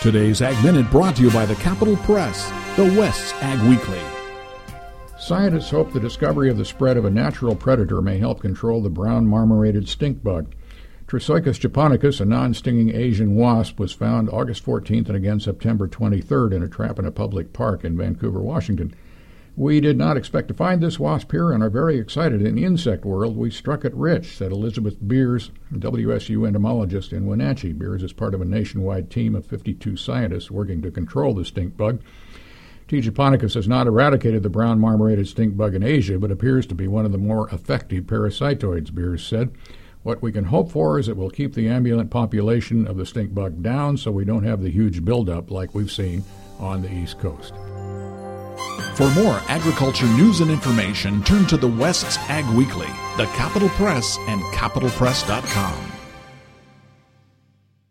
Today's Ag Minute brought to you by the Capital Press, the West's Ag Weekly. Scientists hope the discovery of the spread of a natural predator may help control the brown marmorated stink bug. Trissolcus japonicus, a non-stinging Asian wasp, was found August 14th and again September 23rd in a trap in a public park in Vancouver, Washington. We did not expect to find this wasp here and are very excited. In the insect world, we struck it rich, said Elizabeth Beers, WSU entomologist in Wenatchee. Beers is part of a nationwide team of 52 scientists working to control the stink bug. T. japonicus has not eradicated the brown marmorated stink bug in Asia, but appears to be one of the more effective parasitoids, Beers said. What we can hope for is it will keep the ambulant population of the stink bug down so we don't have the huge buildup like we've seen on the East Coast. For more agriculture news and information, turn to the West's Ag Weekly, the Capital Press, and capitalpress.com.